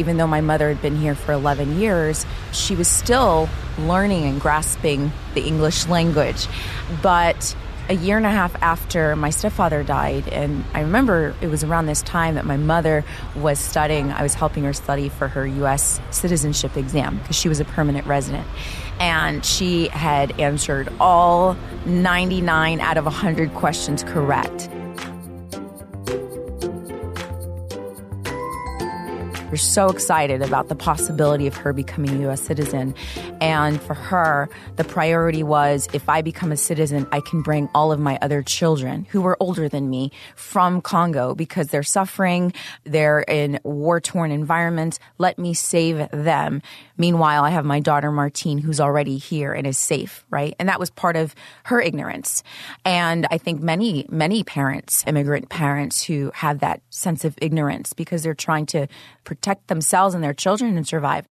even though my mother had been here for 11 years, she was still learning and grasping the English language. But a year and a half after my stepfather died, and I remember it was around this time that my mother was studying. I was helping her study for her U.S. citizenship exam because she was a permanent resident. And she had answered all 99 out of 100 questions correct. We're so excited about the possibility of her becoming a U.S. citizen. And for her, the priority was if I become a citizen, I can bring all of my other children who were older than me from Congo because they're suffering, they're in war torn environments. Let me save them. Meanwhile, I have my daughter Martine who's already here and is safe, right? And that was part of her ignorance. And I think many, many parents, immigrant parents who have that sense of ignorance because they're trying to protect themselves and their children and survive.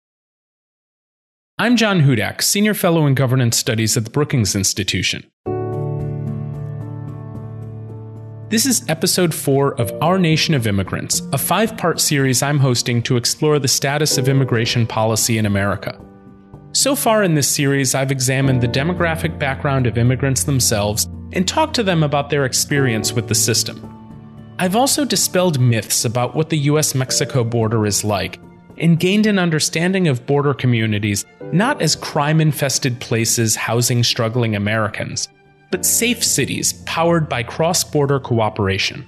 I'm John Hudak, Senior Fellow in Governance Studies at the Brookings Institution. This is episode 4 of Our Nation of Immigrants, a five part series I'm hosting to explore the status of immigration policy in America. So far in this series, I've examined the demographic background of immigrants themselves and talked to them about their experience with the system. I've also dispelled myths about what the US Mexico border is like and gained an understanding of border communities not as crime infested places housing struggling Americans, but safe cities powered by cross border cooperation.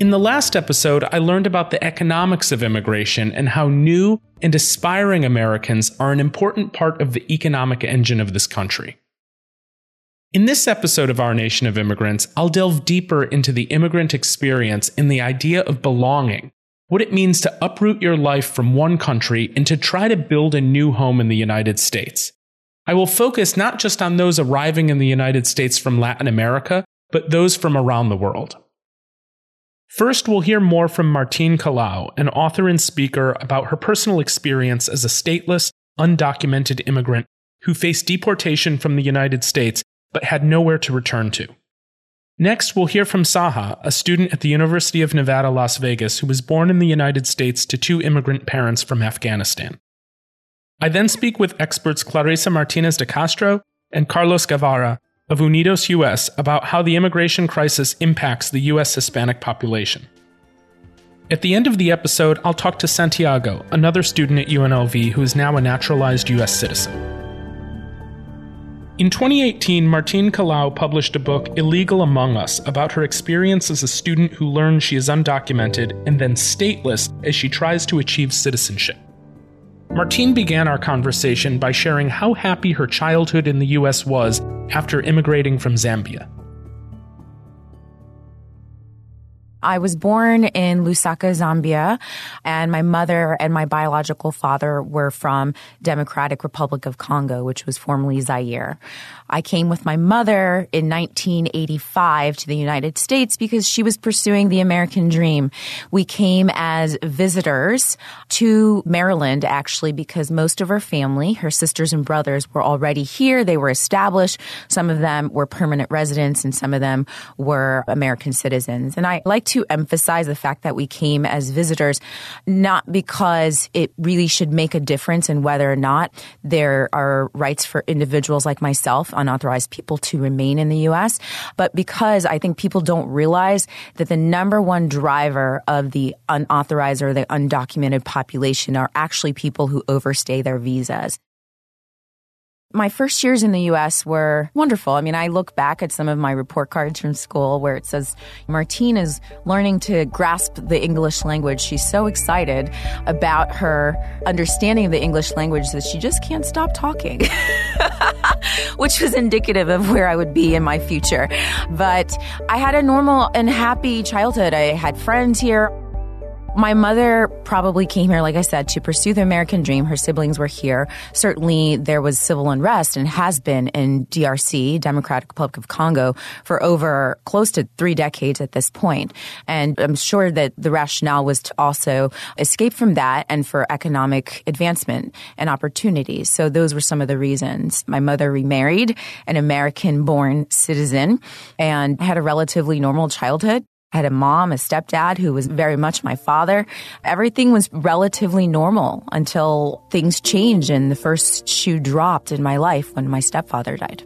In the last episode, I learned about the economics of immigration and how new and aspiring Americans are an important part of the economic engine of this country. In this episode of Our Nation of Immigrants, I'll delve deeper into the immigrant experience and the idea of belonging, what it means to uproot your life from one country and to try to build a new home in the United States. I will focus not just on those arriving in the United States from Latin America, but those from around the world. First, we'll hear more from Martine Kalaw, an author and speaker, about her personal experience as a stateless, undocumented immigrant who faced deportation from the United States but had nowhere to return to. Next, we'll hear from Saha, a student at the University of Nevada, Las Vegas, who was born in the United States to two immigrant parents from Afghanistan. I then speak with experts Clarissa Martinez de Castro and Carlos Guevara of Unidos US about how the immigration crisis impacts the US Hispanic population. At the end of the episode, I'll talk to Santiago, another student at UNLV who is now a naturalized US citizen. In 2018, Martine Kalaw published a book, Illegal Among Us, about her experience as a student who learns she is undocumented and then stateless as she tries to achieve citizenship. Martine began our conversation by sharing how happy her childhood in the US was after immigrating from Zambia. I was born in Lusaka, Zambia, and my mother and my biological father were from Democratic Republic of Congo, which was formerly Zaire. I came with my mother in 1985 to the United States because she was pursuing the American dream. We came as visitors to Maryland, actually, because most of her family, her sisters and brothers, were already here. They were established. Some of them were permanent residents and some of them were American citizens. And I like to emphasize the fact that we came as visitors, not because it really should make a difference in whether or not there are rights for individuals like myself, unauthorized people, to remain in the U.S., but because I think people don't realize that the number one driver of the unauthorized or the undocumented population are actually people who overstay their visas my first years in the US were wonderful. I mean, I look back at some of my report cards from school where it says Martine is learning to grasp the English language. She's so excited about her understanding of the English language that she just can't stop talking, which was indicative of where I would be in my future. But I had a normal and happy childhood. I had friends here. My mother probably came here, like I said, to pursue the American dream. Her siblings were here. Certainly there was civil unrest and has been in DRC, Democratic Republic of Congo, for over close to three decades at this point. And I'm sure that the rationale was to also escape from that and for economic advancement and opportunities. So those were some of the reasons. My mother remarried an American born citizen and had a relatively normal childhood I had a mom, a stepdad who was very much my father. Everything was relatively normal until things changed and the first shoe dropped in my life when my stepfather died.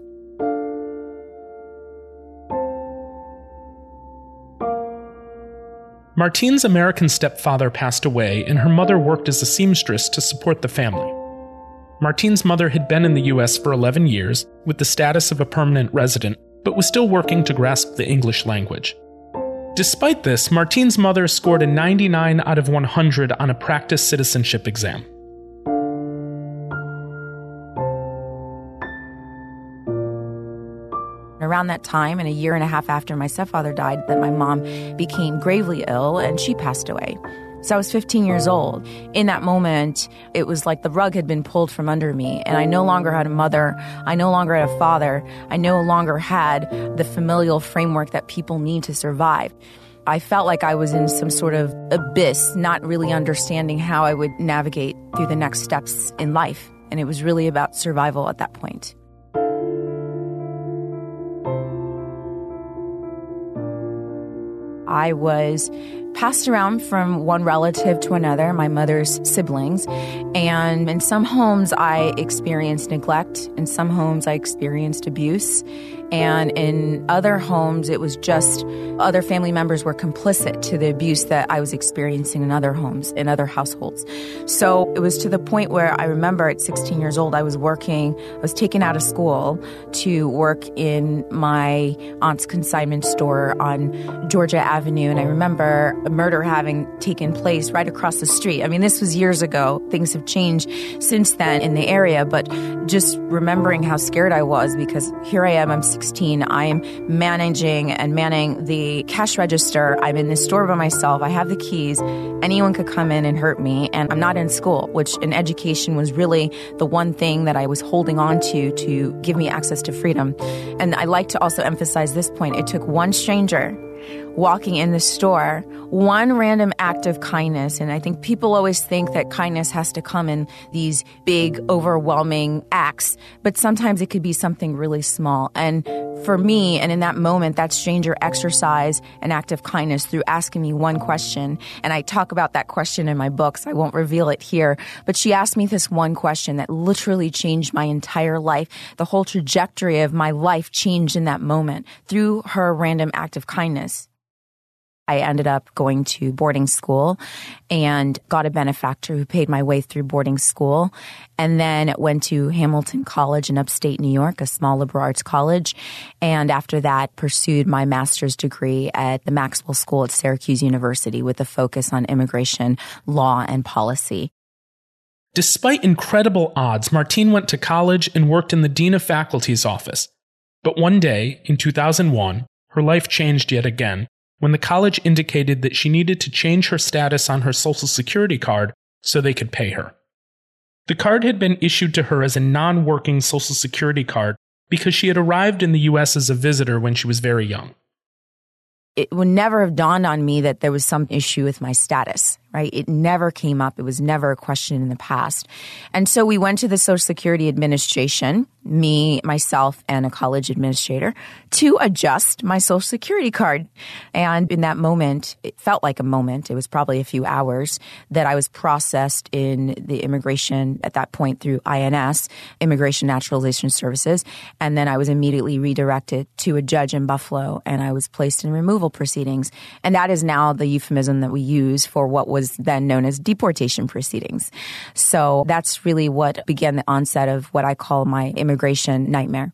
Martine's American stepfather passed away, and her mother worked as a seamstress to support the family. Martine's mother had been in the US for 11 years, with the status of a permanent resident, but was still working to grasp the English language. Despite this, Martine's mother scored a 99 out of 100 on a practice citizenship exam. Around that time, and a year and a half after my stepfather died, that my mom became gravely ill and she passed away. So I was 15 years oh. old. In that moment, it was like the rug had been pulled from under me, and I no longer had a mother. I no longer had a father. I no longer had the familial framework that people need to survive. I felt like I was in some sort of abyss, not really understanding how I would navigate through the next steps in life. And it was really about survival at that point. I was passed around from one relative to another, my mother's siblings. And in some homes, I experienced neglect. In some homes, I experienced abuse. And in other homes, it was just other family members were complicit to the abuse that I was experiencing in other homes, in other households. So it was to the point where I remember at 16 years old, I was working, I was taken out of school to work in my aunt's consignment store on Georgia Avenue. And I remember a murder having taken place right across the street. I mean, this was years ago. Things have changed since then in the area, but just remembering how scared I was because here I am, I'm 16. I'm managing and manning the cash register. I'm in the store by myself. I have the keys. Anyone could come in and hurt me. And I'm not in school, which in education was really the one thing that I was holding on to to give me access to freedom. And I like to also emphasize this point. It took one stranger walking in the store, one random act of kindness. And I think people always think that kindness has to come in these big, overwhelming acts, but sometimes it could be something really small. And for me, and in that moment, that stranger exercised an act of kindness through asking me one question. And I talk about that question in my books. I won't reveal it here, but she asked me this one question that literally changed my entire life. The whole trajectory of my life changed in that moment through her random act of kindness. I ended up going to boarding school and got a benefactor who paid my way through boarding school and then went to Hamilton College in upstate New York, a small liberal arts college. And after that, pursued my master's degree at the Maxwell School at Syracuse University with a focus on immigration, law, and policy. Despite incredible odds, Martine went to college and worked in the Dean of Faculty's office. But one day, in 2001, her life changed yet again when the college indicated that she needed to change her status on her Social Security card so they could pay her. The card had been issued to her as a non working Social Security card because she had arrived in the US as a visitor when she was very young. It would never have dawned on me that there was some issue with my status right? It never came up. It was never a question in the past. And so we went to the Social Security Administration, me, myself, and a college administrator to adjust my Social Security card. And in that moment, it felt like a moment. It was probably a few hours that I was processed in the immigration at that point through INS, Immigration Naturalization Services. And then I was immediately redirected to a judge in Buffalo and I was placed in removal proceedings. And that is now the euphemism that we use for what was was then known as deportation proceedings. So that's really what began the onset of what I call my immigration nightmare.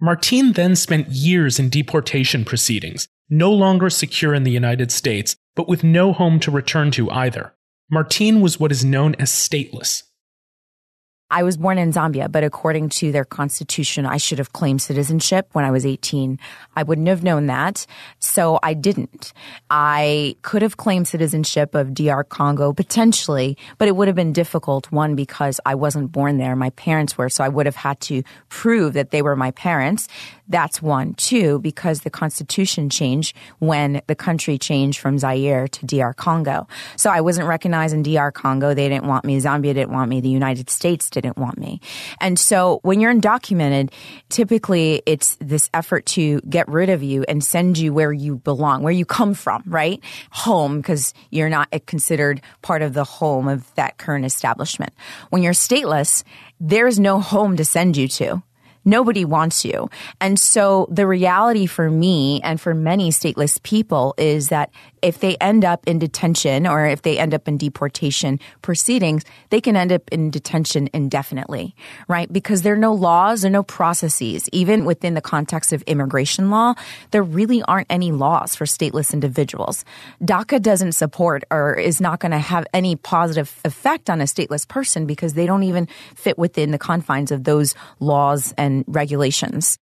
Martine then spent years in deportation proceedings, no longer secure in the United States, but with no home to return to either. Martine was what is known as stateless, I was born in Zambia, but according to their constitution, I should have claimed citizenship when I was 18. I wouldn't have known that, so I didn't. I could have claimed citizenship of DR Congo potentially, but it would have been difficult. One, because I wasn't born there. My parents were, so I would have had to prove that they were my parents. That's one. Two, because the constitution changed when the country changed from Zaire to DR Congo. So I wasn't recognized in DR Congo. They didn't want me. Zambia didn't want me. The United States didn't want me. And so when you're undocumented, typically it's this effort to get rid of you and send you where you belong, where you come from, right? Home, because you're not considered part of the home of that current establishment. When you're stateless, there's no home to send you to. Nobody wants you. And so the reality for me and for many stateless people is that if they end up in detention or if they end up in deportation proceedings, they can end up in detention indefinitely, right? Because there are no laws and no processes. Even within the context of immigration law, there really aren't any laws for stateless individuals. DACA doesn't support or is not going to have any positive effect on a stateless person because they don't even fit within the confines of those laws and regulations.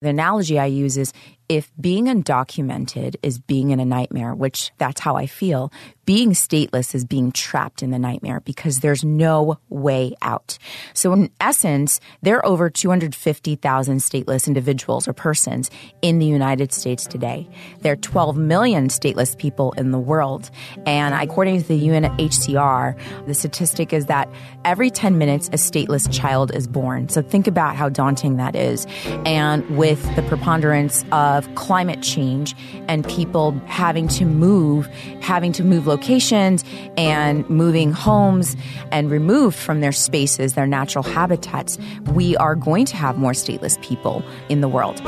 The analogy I use is if being undocumented is being in a nightmare, which that's how I feel, being stateless is being trapped in the nightmare because there's no way out. So in essence, there are over 250,000 stateless individuals or persons in the United States today. There are 12 million stateless people in the world. And according to the UNHCR, the statistic is that every 10 minutes, a stateless child is born. So think about how daunting that is. And with the preponderance of climate change and people having to move, having to move locations and moving homes and removed from their spaces, their natural habitats, we are going to have more stateless people in the world.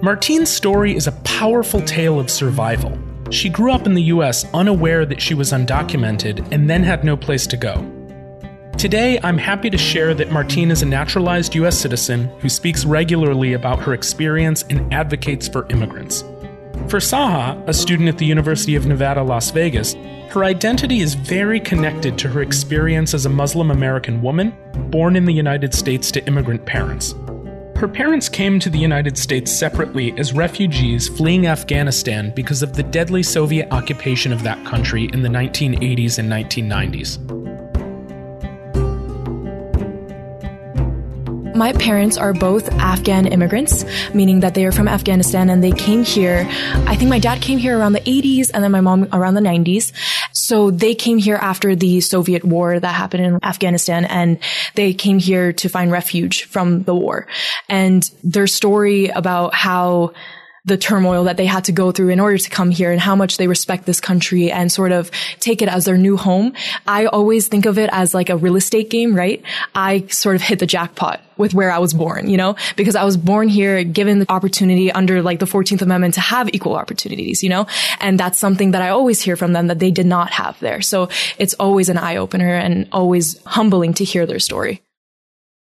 Martine's story is a powerful tale of survival. She grew up in the US unaware that she was undocumented and then had no place to go. Today, I'm happy to share that Martine is a naturalized U.S. citizen who speaks regularly about her experience and advocates for immigrants. For Saha, a student at the University of Nevada, Las Vegas, her identity is very connected to her experience as a Muslim American woman born in the United States to immigrant parents. Her parents came to the United States separately as refugees fleeing Afghanistan because of the deadly Soviet occupation of that country in the 1980s and 1990s. My parents are both Afghan immigrants, meaning that they are from Afghanistan and they came here. I think my dad came here around the 80s and then my mom around the 90s. So they came here after the Soviet war that happened in Afghanistan and they came here to find refuge from the war. And their story about how the turmoil that they had to go through in order to come here and how much they respect this country and sort of take it as their new home. I always think of it as like a real estate game, right? I sort of hit the jackpot with where I was born, you know, because I was born here, given the opportunity under like the 14th Amendment to have equal opportunities, you know, and that's something that I always hear from them that they did not have there. So it's always an eye opener and always humbling to hear their story.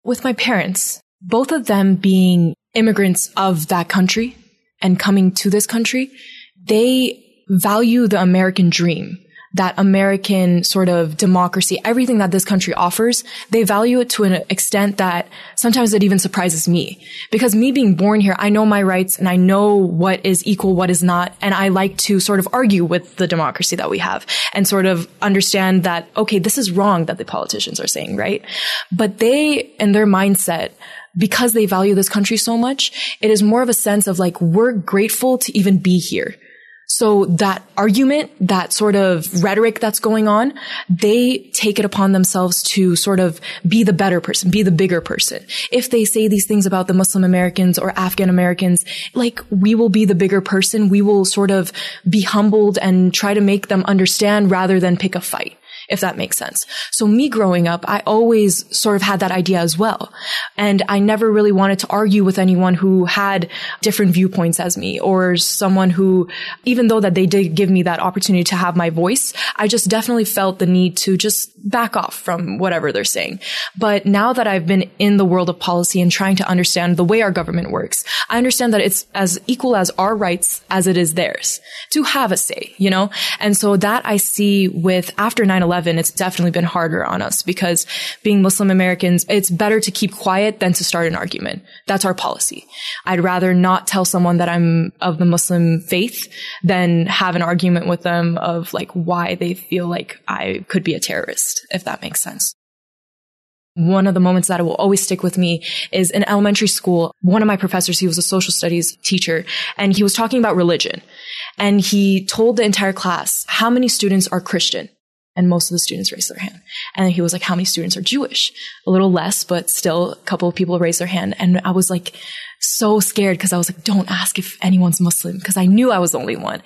With my parents, both of them being immigrants of that country, and coming to this country, they value the American dream, that American sort of democracy, everything that this country offers, they value it to an extent that sometimes it even surprises me. Because me being born here, I know my rights and I know what is equal, what is not, and I like to sort of argue with the democracy that we have and sort of understand that, okay, this is wrong that the politicians are saying, right? But they, in their mindset, because they value this country so much, it is more of a sense of like, we're grateful to even be here. So that argument, that sort of rhetoric that's going on, they take it upon themselves to sort of be the better person, be the bigger person. If they say these things about the Muslim Americans or Afghan Americans, like we will be the bigger person. We will sort of be humbled and try to make them understand rather than pick a fight if that makes sense. So me growing up, I always sort of had that idea as well. And I never really wanted to argue with anyone who had different viewpoints as me or someone who, even though that they did give me that opportunity to have my voice, I just definitely felt the need to just back off from whatever they're saying. But now that I've been in the world of policy and trying to understand the way our government works, I understand that it's as equal as our rights as it is theirs to have a say, you know? And so that I see with after 9-11, 11, it's definitely been harder on us because being Muslim Americans, it's better to keep quiet than to start an argument. That's our policy. I'd rather not tell someone that I'm of the Muslim faith than have an argument with them of like why they feel like I could be a terrorist, if that makes sense one of the moments that will always stick with me is in elementary school. One of my professors, he was a social studies teacher and he was talking about religion. And he told the entire class, how many students are Christian? And most of the students raised their hand. And he was like, how many students are Jewish? A little less, but still a couple of people raised their hand. And I was like, so scared because I was like, don't ask if anyone's Muslim because I knew I was the only one.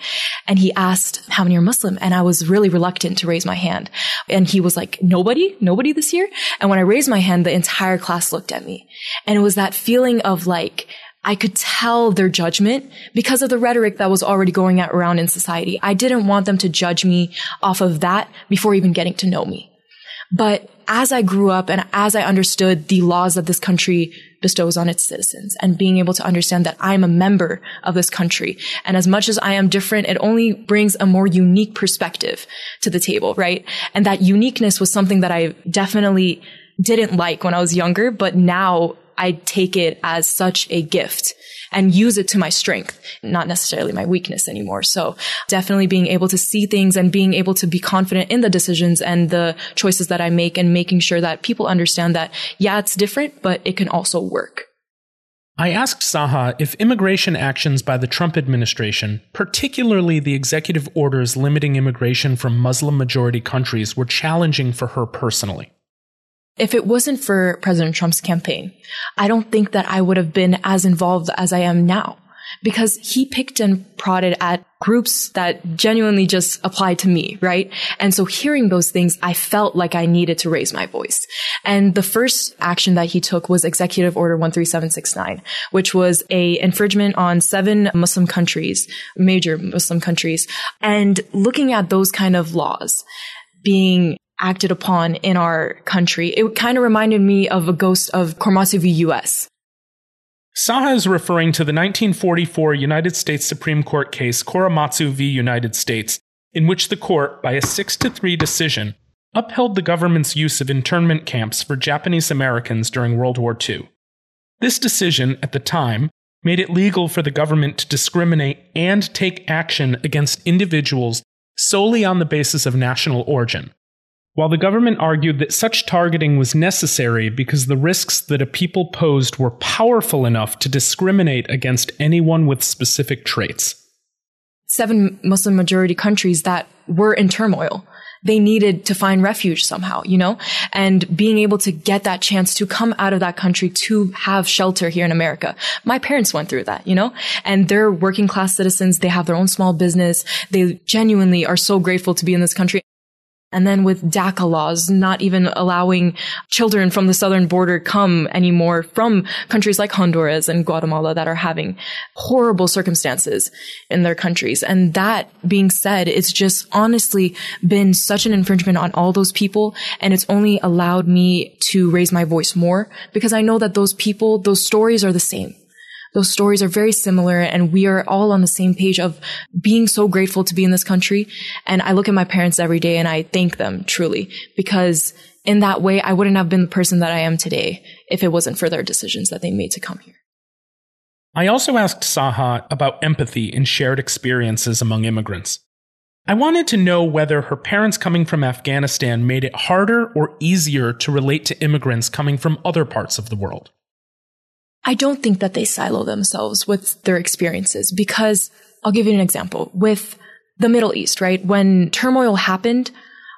And he asked how many are Muslim and I was really reluctant to raise my hand. And he was like, nobody, nobody this year. And when I raised my hand, the entire class looked at me and it was that feeling of like, I could tell their judgment because of the rhetoric that was already going around in society. I didn't want them to judge me off of that before even getting to know me. But as I grew up and as I understood the laws that this country bestows on its citizens and being able to understand that I'm a member of this country. And as much as I am different, it only brings a more unique perspective to the table, right? And that uniqueness was something that I definitely didn't like when I was younger, but now I take it as such a gift and use it to my strength, not necessarily my weakness anymore. So definitely being able to see things and being able to be confident in the decisions and the choices that I make and making sure that people understand that, yeah, it's different, but it can also work. I asked Saha if immigration actions by the Trump administration, particularly the executive orders limiting immigration from Muslim majority countries, were challenging for her personally. If it wasn't for President Trump's campaign, I don't think that I would have been as involved as I am now because he picked and prodded at groups that genuinely just applied to me, right? And so hearing those things, I felt like I needed to raise my voice. And the first action that he took was Executive Order 13769, which was a infringement on seven Muslim countries, major Muslim countries. And looking at those kind of laws, being acted upon in our country. It kind of reminded me of a ghost of Korematsu v. U.S. Saha is referring to the 1944 United States Supreme Court case Korematsu v. United States, in which the court, by a 6 to 3 decision, upheld the government's use of internment camps for Japanese Americans during World War II. This decision, at the time, made it legal for the government to discriminate and take action against individuals solely on the basis of national origin, while the government argued that such targeting was necessary because the risks that a people posed were powerful enough to discriminate against anyone with specific traits. Seven Muslim majority countries that were in turmoil. They needed to find refuge somehow, you know, and being able to get that chance to come out of that country to have shelter here in America. My parents went through that, you know, and they're working class citizens. They have their own small business. They genuinely are so grateful to be in this country. And then with DACA laws, not even allowing children from the southern border come anymore from countries like Honduras and Guatemala that are having horrible circumstances in their countries. And that being said, it's just honestly been such an infringement on all those people. And it's only allowed me to raise my voice more because I know that those people, those stories are the same those stories are very similar and we are all on the same page of being so grateful to be in this country. And I look at my parents every day and I thank them truly because in that way, I wouldn't have been the person that I am today if it wasn't for their decisions that they made to come here. I also asked Saha about empathy and shared experiences among immigrants. I wanted to know whether her parents coming from Afghanistan made it harder or easier to relate to immigrants coming from other parts of the world. I don't think that they silo themselves with their experiences because I'll give you an example with the Middle East, right? When turmoil happened,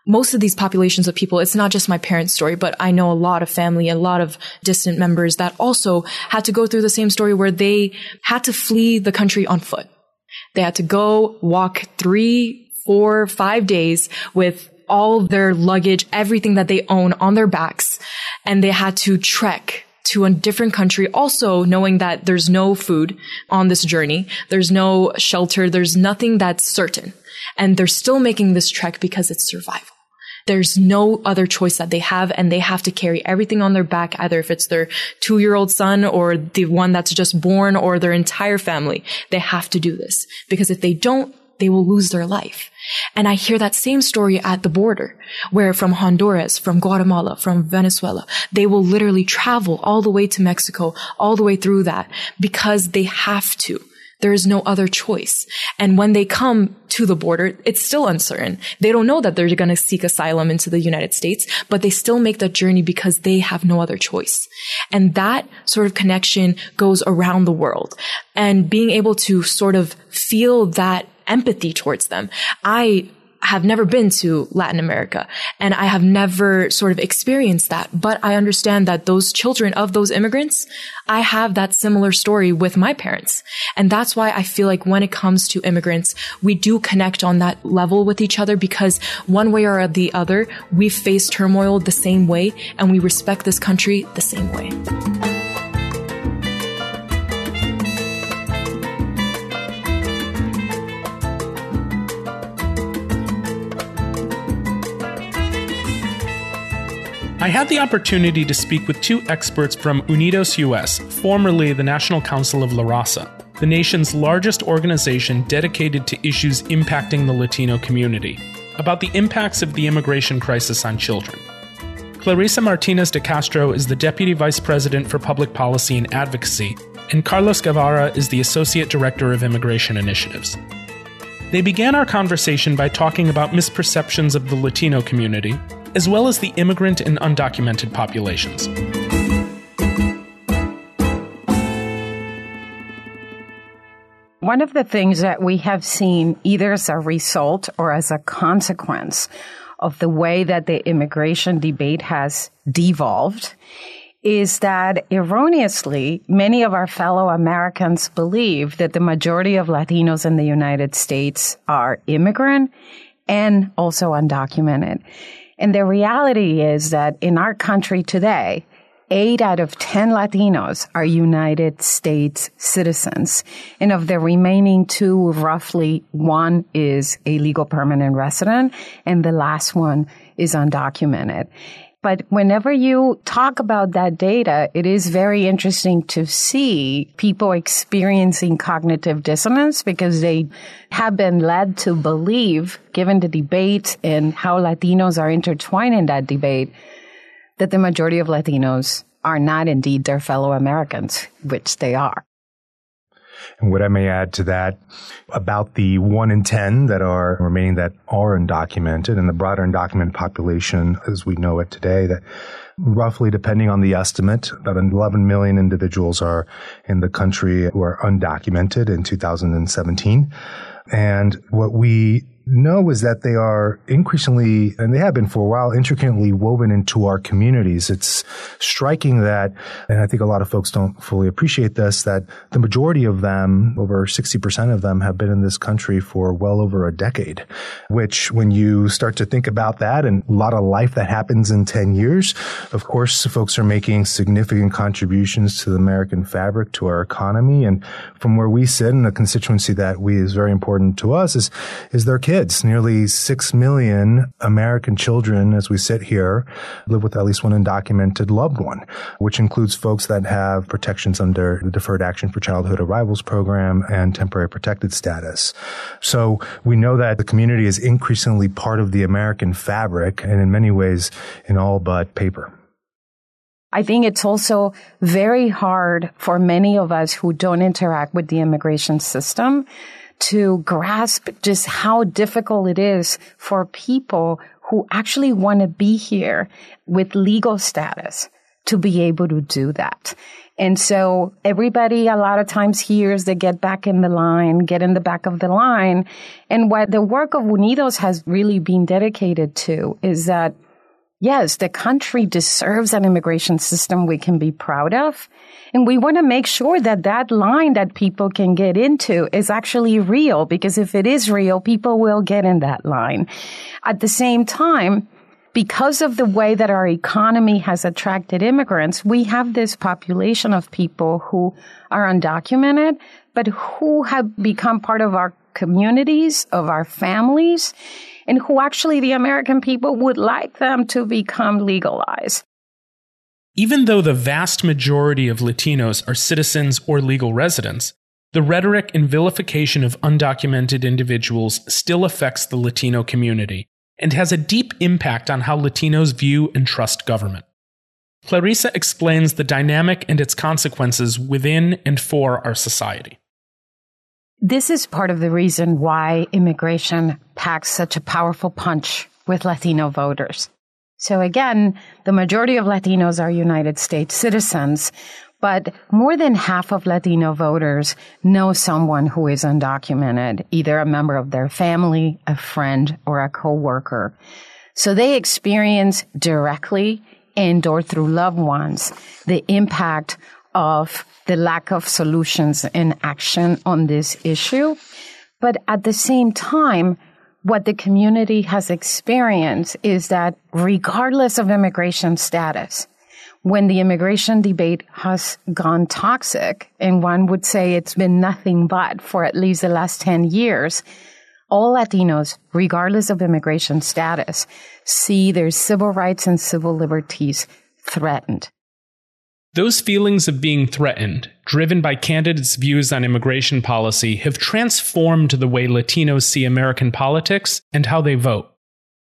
most of these populations of people, it's not just my parents' story, but I know a lot of family, a lot of distant members that also had to go through the same story where they had to flee the country on foot. They had to go walk three, four, five days with all their luggage, everything that they own on their backs, and they had to trek to a different country, also knowing that there's no food on this journey. There's no shelter. There's nothing that's certain. And they're still making this trek because it's survival. There's no other choice that they have and they have to carry everything on their back, either if it's their two year old son or the one that's just born or their entire family. They have to do this because if they don't, they will lose their life. And I hear that same story at the border, where from Honduras, from Guatemala, from Venezuela, they will literally travel all the way to Mexico, all the way through that, because they have to. There is no other choice. And when they come to the border, it's still uncertain. They don't know that they're going to seek asylum into the United States, but they still make that journey because they have no other choice. And that sort of connection goes around the world. And being able to sort of feel that empathy towards them. I have never been to Latin America and I have never sort of experienced that. But I understand that those children of those immigrants, I have that similar story with my parents. And that's why I feel like when it comes to immigrants, we do connect on that level with each other because one way or the other, we face turmoil the same way and we respect this country the same way. I had the opportunity to speak with two experts from Unidos US, formerly the National Council of La Raza, the nation's largest organization dedicated to issues impacting the Latino community, about the impacts of the immigration crisis on children. Clarissa Martinez de Castro is the Deputy Vice President for Public Policy and Advocacy, and Carlos Guevara is the Associate Director of Immigration Initiatives. They began our conversation by talking about misperceptions of the Latino community, as well as the immigrant and undocumented populations. One of the things that we have seen, either as a result or as a consequence of the way that the immigration debate has devolved, is that erroneously, many of our fellow Americans believe that the majority of Latinos in the United States are immigrant and also undocumented. And the reality is that in our country today, eight out of 10 Latinos are United States citizens. And of the remaining two, roughly one is a legal permanent resident and the last one is undocumented. But whenever you talk about that data, it is very interesting to see people experiencing cognitive dissonance because they have been led to believe, given the debate and how Latinos are intertwined in that debate, that the majority of Latinos are not indeed their fellow Americans, which they are. And what I may add to that about the one in 10 that are remaining that are undocumented and the broader undocumented population as we know it today that roughly depending on the estimate about 11 million individuals are in the country who are undocumented in 2017. And what we know is that they are increasingly, and they have been for a while, intricately woven into our communities. It's striking that, and I think a lot of folks don't fully appreciate this, that the majority of them, over 60% of them, have been in this country for well over a decade, which when you start to think about that and a lot of life that happens in 10 years, of course, folks are making significant contributions to the American fabric, to our economy. And from where we sit in a constituency that we is very important to us is, is their kids kids. Nearly 6 million American children, as we sit here, live with at least one undocumented loved one, which includes folks that have protections under the Deferred Action for Childhood Arrivals program and temporary protected status. So we know that the community is increasingly part of the American fabric and in many ways in all but paper. I think it's also very hard for many of us who don't interact with the immigration system to grasp just how difficult it is for people who actually want to be here with legal status to be able to do that. And so everybody a lot of times hears they get back in the line, get in the back of the line. And what the work of Unidos has really been dedicated to is that yes, the country deserves an immigration system we can be proud of. And we want to make sure that that line that people can get into is actually real because if it is real, people will get in that line. At the same time, because of the way that our economy has attracted immigrants, we have this population of people who are undocumented, but who have become part of our communities, of our families, and who actually the American people would like them to become legalized. Even though the vast majority of Latinos are citizens or legal residents, the rhetoric and vilification of undocumented individuals still affects the Latino community and has a deep impact on how Latinos view and trust government. Clarissa explains the dynamic and its consequences within and for our society. This is part of the reason why immigration packs such a powerful punch with Latino voters. So again, the majority of Latinos are United States citizens, But more than half of Latino voters know someone who is undocumented, either a member of their family, a friend, or a coworker. So they experience directly and or through loved ones the impact of the lack of solutions and action on this issue. But at the same time, what the community has experienced is that regardless of immigration status, when the immigration debate has gone toxic, and one would say it's been nothing but for at least the last 10 years, all Latinos, regardless of immigration status, see their civil rights and civil liberties threatened. Those feelings of being threatened, driven by candidates' views on immigration policy, have transformed the way Latinos see American politics and how they vote.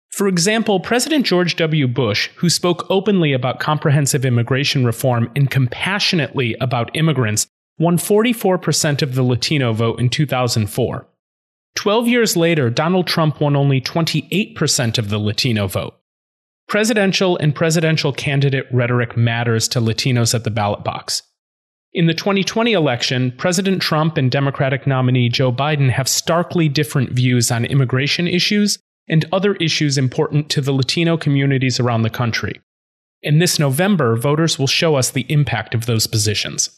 For example, President George W. Bush, who spoke openly about comprehensive immigration reform and compassionately about immigrants, won 44% of the Latino vote in 2004. Twelve years later, Donald Trump won only 28% of the Latino vote. Presidential and presidential candidate rhetoric matters to Latinos at the ballot box. In the 2020 election, President Trump and Democratic nominee Joe Biden have starkly different views on immigration issues and other issues important to the Latino communities around the country. In this November, voters will show us the impact of those positions.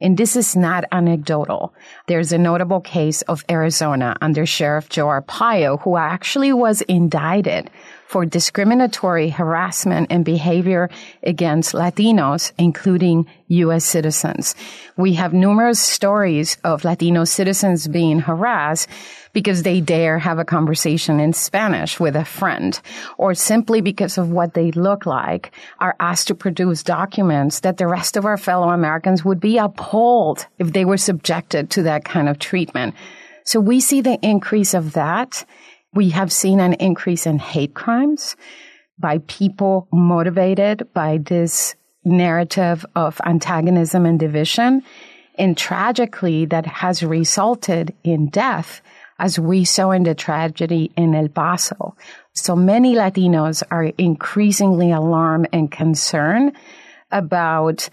And this is not anecdotal. There's a notable case of Arizona under Sheriff Joe Arpaio, who actually was indicted for discriminatory harassment and behavior against Latinos, including U.S. citizens. We have numerous stories of Latino citizens being harassed because they dare have a conversation in Spanish with a friend or simply because of what they look like are asked to produce documents that the rest of our fellow Americans would be appalled if they were subjected to that kind of treatment. So we see the increase of that we have seen an increase in hate crimes by people motivated by this narrative of antagonism and division. And tragically, that has resulted in death, as we saw in the tragedy in El Paso. So many Latinos are increasingly alarmed and concerned about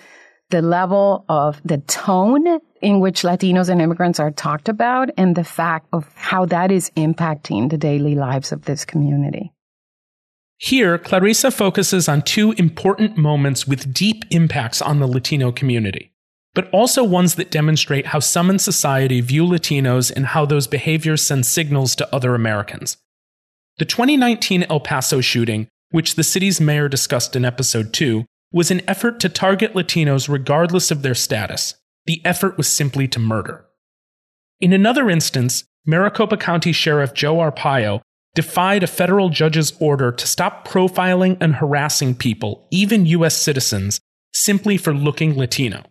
the level of the tone in which Latinos and immigrants are talked about and the fact of how that is impacting the daily lives of this community. Here, Clarissa focuses on two important moments with deep impacts on the Latino community, but also ones that demonstrate how some in society view Latinos and how those behaviors send signals to other Americans. The 2019 El Paso shooting, which the city's mayor discussed in episode 2, was an effort to target Latinos regardless of their status. The effort was simply to murder. In another instance, Maricopa County Sheriff Joe Arpaio defied a federal judge's order to stop profiling and harassing people, even U.S. citizens, simply for looking Latino.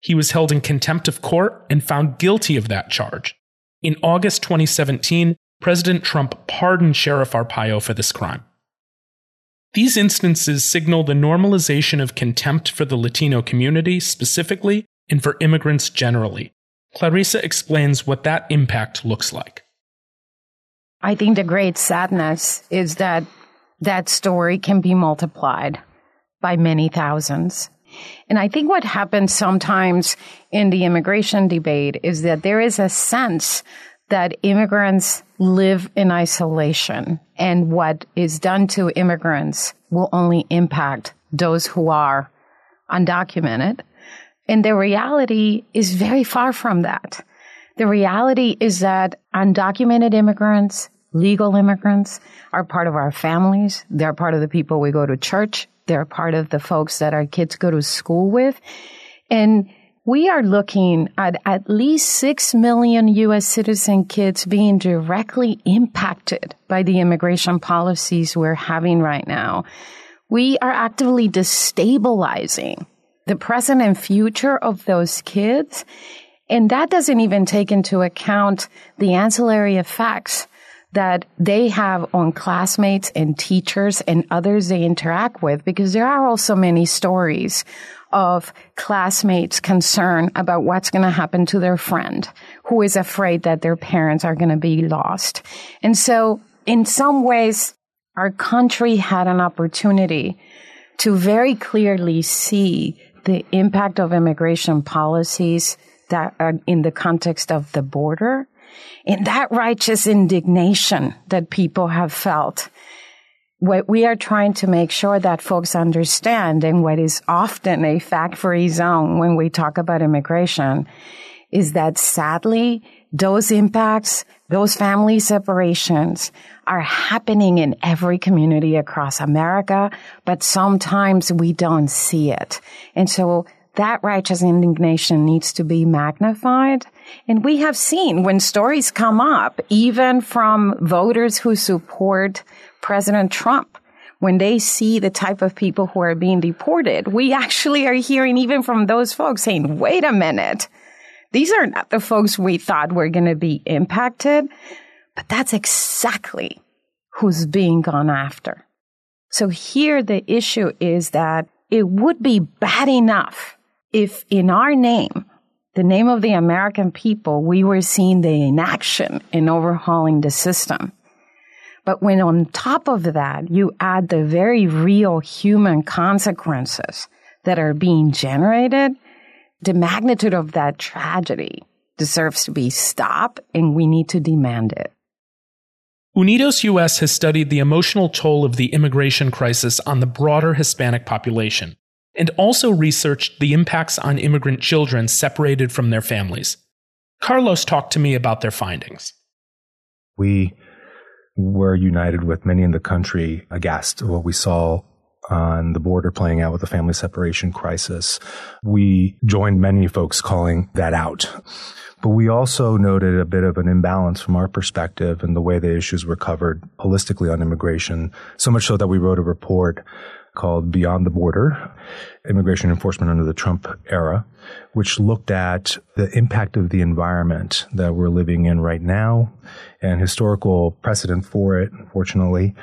He was held in contempt of court and found guilty of that charge. In August 2017, President Trump pardoned Sheriff Arpaio for this crime. These instances signal the normalization of contempt for the Latino community specifically and for immigrants generally. Clarissa explains what that impact looks like. I think the great sadness is that that story can be multiplied by many thousands. And I think what happens sometimes in the immigration debate is that there is a sense that immigrants live in isolation and what is done to immigrants will only impact those who are undocumented and the reality is very far from that. The reality is that undocumented immigrants, legal immigrants are part of our families. They're part of the people we go to church. They're part of the folks that our kids go to school with. And we are looking at at least 6 million U.S. citizen kids being directly impacted by the immigration policies we're having right now. We are actively destabilizing the present and future of those kids. And that doesn't even take into account the ancillary effects that they have on classmates and teachers and others they interact with, because there are also many stories of classmates concern about what's going to happen to their friend who is afraid that their parents are going to be lost. And so in some ways, our country had an opportunity to very clearly see the impact of immigration policies that are in the context of the border, in that righteous indignation that people have felt, what we are trying to make sure that folks understand and what is often a fact-free zone when we talk about immigration is that sadly, those impacts, those family separations are happening in every community across America, but sometimes we don't see it. And so that righteous indignation needs to be magnified. And we have seen when stories come up, even from voters who support President Trump, when they see the type of people who are being deported, we actually are hearing even from those folks saying, wait a minute. These are not the folks we thought were going to be impacted, but that's exactly who's being gone after. So here the issue is that it would be bad enough if in our name, the name of the American people, we were seeing the inaction in overhauling the system. But when on top of that, you add the very real human consequences that are being generated, the magnitude of that tragedy deserves to be stopped and we need to demand it. Unidos US has studied the emotional toll of the immigration crisis on the broader Hispanic population and also researched the impacts on immigrant children separated from their families. Carlos talked to me about their findings. We were united with many in the country aghast at what we saw on the border playing out with the family separation crisis. We joined many folks calling that out. But we also noted a bit of an imbalance from our perspective in the way the issues were covered holistically on immigration, so much so that we wrote a report called Beyond the Border Immigration Enforcement Under the Trump Era, which looked at the impact of the environment that we're living in right now and historical precedent for it, unfortunately,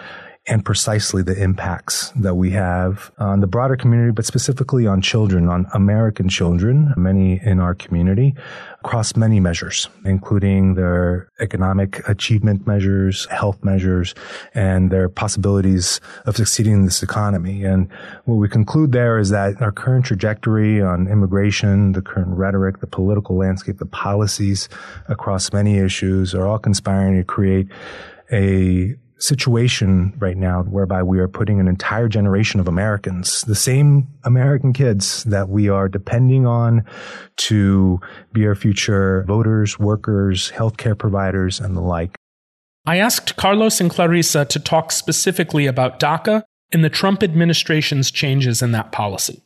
and precisely the impacts that we have on the broader community, but specifically on children, on American children, many in our community, across many measures, including their economic achievement measures, health measures, and their possibilities of succeeding in this economy. And what we conclude there is that our current trajectory on immigration, the current rhetoric, the political landscape, the policies across many issues are all conspiring to create a situation right now whereby we are putting an entire generation of Americans, the same American kids that we are depending on to be our future voters, workers, healthcare providers, and the like. I asked Carlos and Clarissa to talk specifically about DACA and the Trump administration's changes in that policy.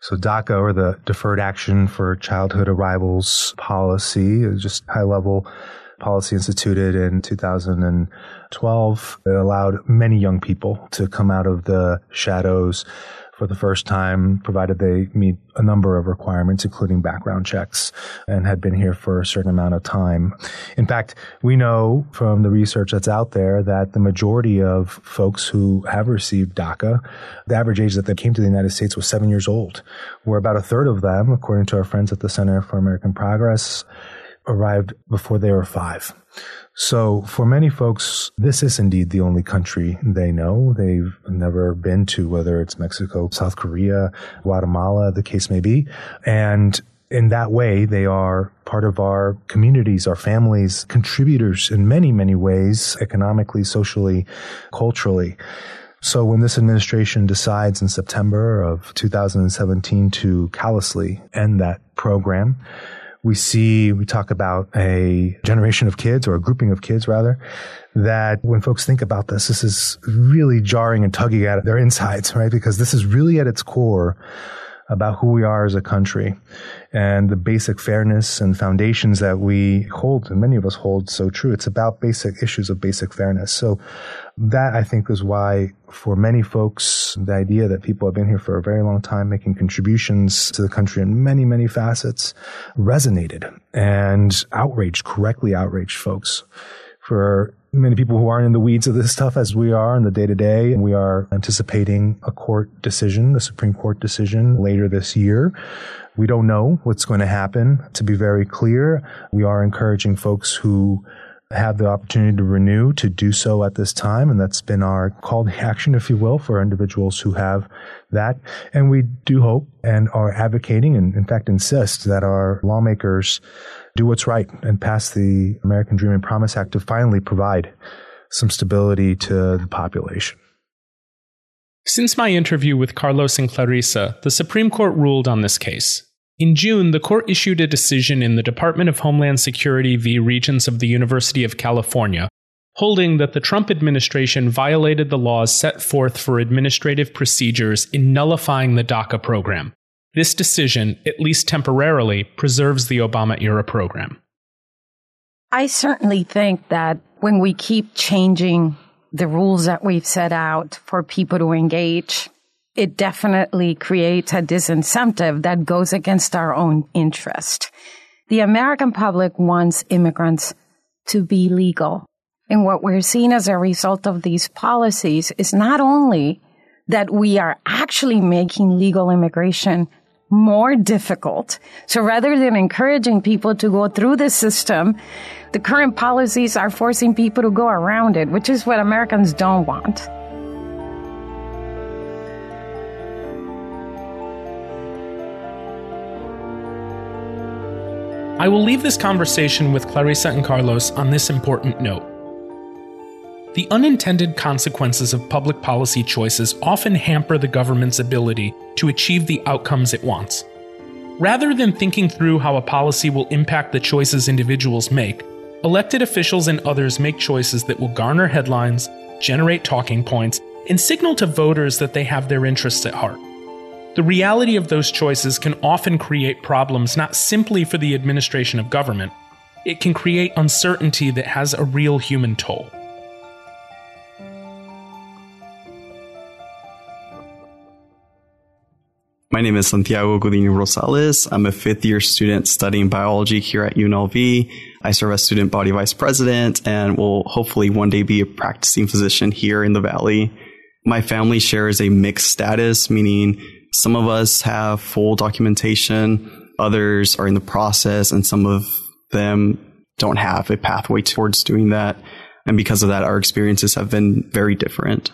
So DACA, or the Deferred Action for Childhood Arrivals policy, is just high level policy instituted in 2012. It allowed many young people to come out of the shadows for the first time, provided they meet a number of requirements, including background checks, and had been here for a certain amount of time. In fact, we know from the research that's out there that the majority of folks who have received DACA, the average age that they came to the United States was seven years old, where about a third of them, according to our friends at the Center for American Progress, arrived before they were five. So for many folks, this is indeed the only country they know. They've never been to, whether it's Mexico, South Korea, Guatemala, the case may be. And in that way, they are part of our communities, our families, contributors in many, many ways, economically, socially, culturally. So when this administration decides in September of 2017 to callously end that program, we see, we talk about a generation of kids or a grouping of kids rather, that when folks think about this, this is really jarring and tugging at their insides, right? Because this is really at its core about who we are as a country and the basic fairness and foundations that we hold, and many of us hold so true. It's about basic issues of basic fairness. So that I think is why for many folks, the idea that people have been here for a very long time making contributions to the country in many, many facets resonated and outraged, correctly outraged folks. For many people who aren't in the weeds of this stuff as we are in the day to day, we are anticipating a court decision, the Supreme Court decision later this year. We don't know what's going to happen. To be very clear, we are encouraging folks who have the opportunity to renew to do so at this time. And that's been our call to action, if you will, for individuals who have that. And we do hope and are advocating and in fact insist that our lawmakers do what's right and pass the American Dream and Promise Act to finally provide some stability to the population. Since my interview with Carlos and Clarissa, the Supreme Court ruled on this case. In June, the court issued a decision in the Department of Homeland Security v. Regents of the University of California, holding that the Trump administration violated the laws set forth for administrative procedures in nullifying the DACA program. This decision, at least temporarily, preserves the Obama era program. I certainly think that when we keep changing the rules that we've set out for people to engage it definitely creates a disincentive that goes against our own interest. The American public wants immigrants to be legal. And what we're seeing as a result of these policies is not only that we are actually making legal immigration more difficult. So rather than encouraging people to go through the system, the current policies are forcing people to go around it, which is what Americans don't want. I will leave this conversation with Clarissa and Carlos on this important note. The unintended consequences of public policy choices often hamper the government's ability to achieve the outcomes it wants. Rather than thinking through how a policy will impact the choices individuals make, elected officials and others make choices that will garner headlines, generate talking points, and signal to voters that they have their interests at heart. The reality of those choices can often create problems not simply for the administration of government, it can create uncertainty that has a real human toll. My name is Santiago Godinho Rosales. I'm a fifth year student studying biology here at UNLV. I serve as student body vice president and will hopefully one day be a practicing physician here in the Valley. My family shares a mixed status, meaning some of us have full documentation, others are in the process, and some of them don't have a pathway towards doing that. And because of that, our experiences have been very different.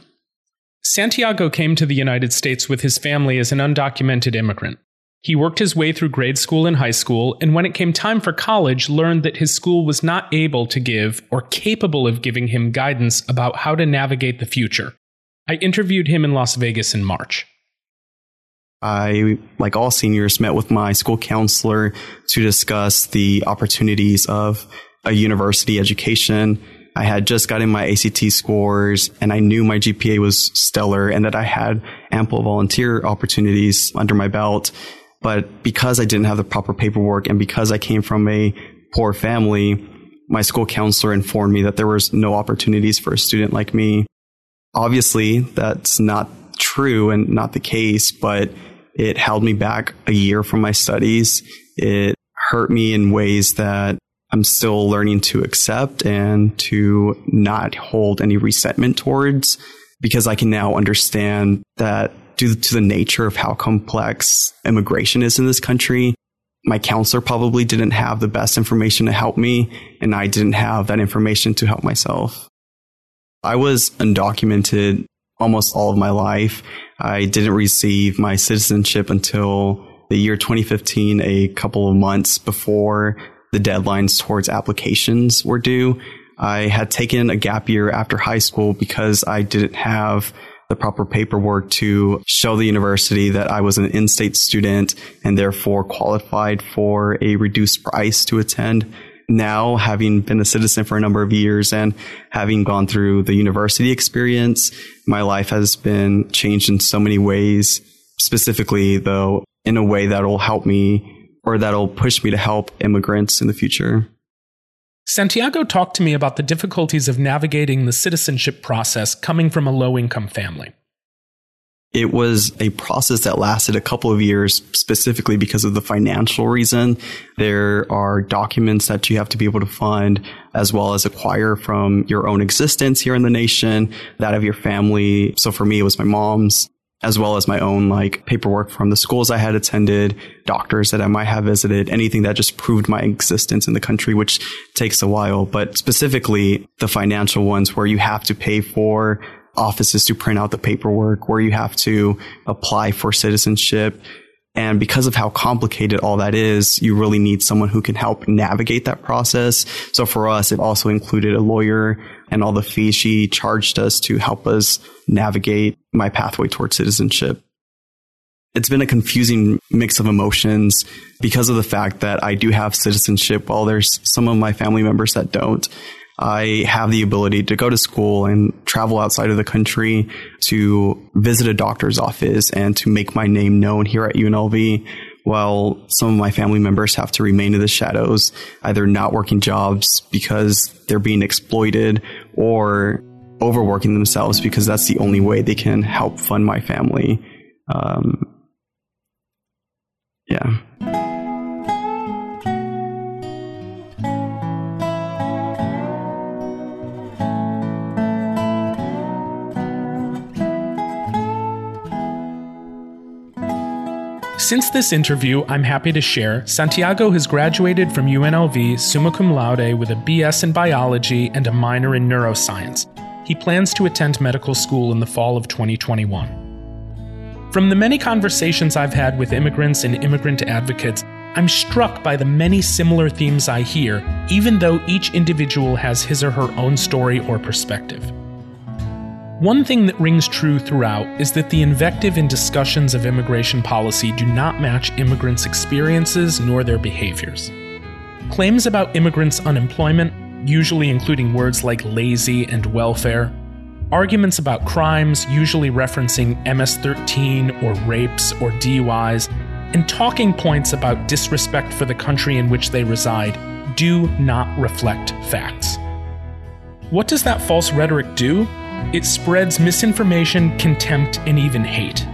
Santiago came to the United States with his family as an undocumented immigrant. He worked his way through grade school and high school, and when it came time for college, learned that his school was not able to give or capable of giving him guidance about how to navigate the future. I interviewed him in Las Vegas in March. I, like all seniors, met with my school counselor to discuss the opportunities of a university education. I had just gotten my ACT scores and I knew my GPA was stellar and that I had ample volunteer opportunities under my belt. But because I didn't have the proper paperwork and because I came from a poor family, my school counselor informed me that there was no opportunities for a student like me. Obviously, that's not true and not the case, but it held me back a year from my studies. It hurt me in ways that I'm still learning to accept and to not hold any resentment towards because I can now understand that due to the nature of how complex immigration is in this country, my counselor probably didn't have the best information to help me, and I didn't have that information to help myself. I was undocumented almost all of my life. I didn't receive my citizenship until the year 2015, a couple of months before the deadlines towards applications were due. I had taken a gap year after high school because I didn't have the proper paperwork to show the university that I was an in-state student and therefore qualified for a reduced price to attend now having been a citizen for a number of years and having gone through the university experience, my life has been changed in so many ways, specifically though in a way that'll help me or that'll push me to help immigrants in the future. Santiago talked to me about the difficulties of navigating the citizenship process coming from a low income family. It was a process that lasted a couple of years specifically because of the financial reason. There are documents that you have to be able to fund as well as acquire from your own existence here in the nation, that of your family. So for me, it was my mom's. as well as my own like paperwork from the schools I had attended, doctors that I might have visited, anything that just proved my existence in the country, which takes a while. But specifically the financial ones where you have to pay for offices to print out the paperwork, where you have to apply for citizenship. And because of how complicated all that is, you really need someone who can help navigate that process. So for us, it also included a lawyer and all the fees she charged us to help us navigate my pathway towards citizenship. It's been a confusing mix of emotions because of the fact that I do have citizenship while there's some of my family members that don't. I have the ability to go to school and travel outside of the country to visit a doctor's office and to make my name known here at UNLV while some of my family members have to remain in the shadows, either not working jobs because they're being exploited or overworking themselves because that's the only way they can help fund my family. Um, yeah. Since this interview, I'm happy to share Santiago has graduated from UNLV summa cum laude with a BS in biology and a minor in neuroscience. He plans to attend medical school in the fall of 2021. From the many conversations I've had with immigrants and immigrant advocates, I'm struck by the many similar themes I hear, even though each individual has his or her own story or perspective. One thing that rings true throughout is that the invective in discussions of immigration policy do not match immigrants' experiences nor their behaviors. Claims about immigrants' unemployment, usually including words like lazy and welfare, arguments about crimes, usually referencing MS 13 or rapes or DUIs, and talking points about disrespect for the country in which they reside do not reflect facts. What does that false rhetoric do? It spreads misinformation, contempt, and even hate.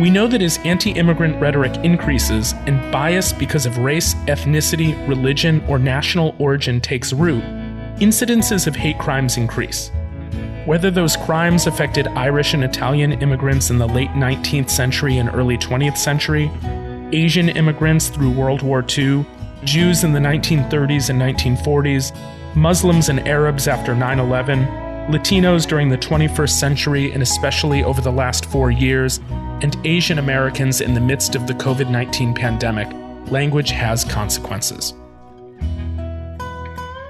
We know that as anti immigrant rhetoric increases and bias because of race, ethnicity, religion, or national origin takes root, incidences of hate crimes increase. Whether those crimes affected Irish and Italian immigrants in the late 19th century and early 20th century, Asian immigrants through World War II, Jews in the 1930s and 1940s, Muslims and Arabs after 9 11, Latinos during the 21st century and especially over the last four years, and Asian Americans in the midst of the COVID 19 pandemic, language has consequences.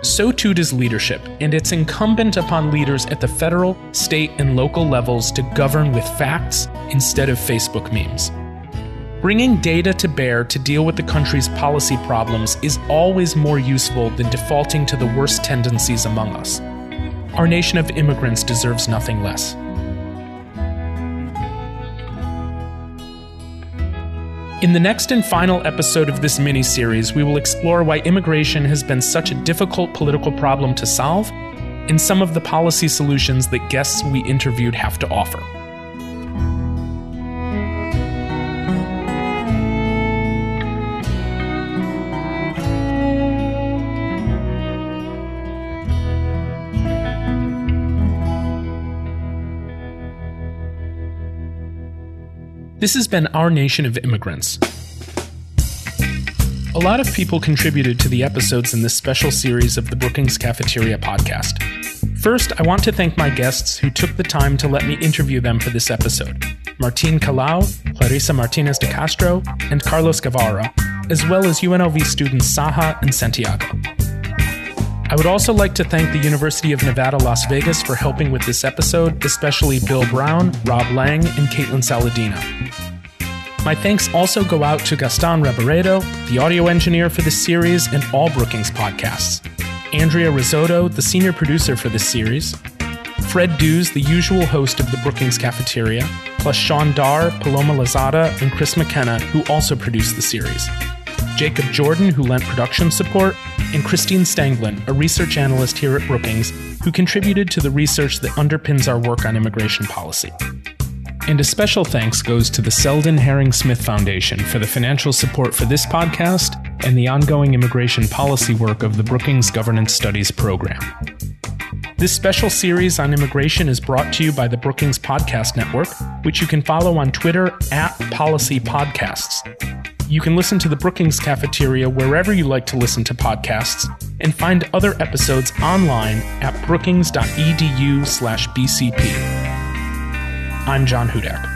So too does leadership, and it's incumbent upon leaders at the federal, state, and local levels to govern with facts instead of Facebook memes. Bringing data to bear to deal with the country's policy problems is always more useful than defaulting to the worst tendencies among us. Our nation of immigrants deserves nothing less. In the next and final episode of this mini series, we will explore why immigration has been such a difficult political problem to solve and some of the policy solutions that guests we interviewed have to offer. This has been Our Nation of Immigrants. A lot of people contributed to the episodes in this special series of the Brookings Cafeteria podcast. First, I want to thank my guests who took the time to let me interview them for this episode Martine Kalaw, Clarissa Martinez de Castro, and Carlos Guevara, as well as UNLV students Saha and Santiago. I would also like to thank the University of Nevada, Las Vegas for helping with this episode, especially Bill Brown, Rob Lang, and Caitlin Saladino. My thanks also go out to Gaston Reboredo, the audio engineer for this series and all Brookings podcasts, Andrea Risotto, the senior producer for this series, Fred Dews, the usual host of the Brookings Cafeteria, plus Sean Dar, Paloma Lazada, and Chris McKenna, who also produced the series. Jacob Jordan, who lent production support, and Christine Stenglein, a research analyst here at Brookings, who contributed to the research that underpins our work on immigration policy. And a special thanks goes to the Selden Herring Smith Foundation for the financial support for this podcast and the ongoing immigration policy work of the Brookings Governance Studies program. This special series on immigration is brought to you by the Brookings Podcast Network, which you can follow on Twitter at Policy Podcasts. You can listen to the Brookings Cafeteria wherever you like to listen to podcasts and find other episodes online at brookings.edu slash bcp. I'm John Hudak.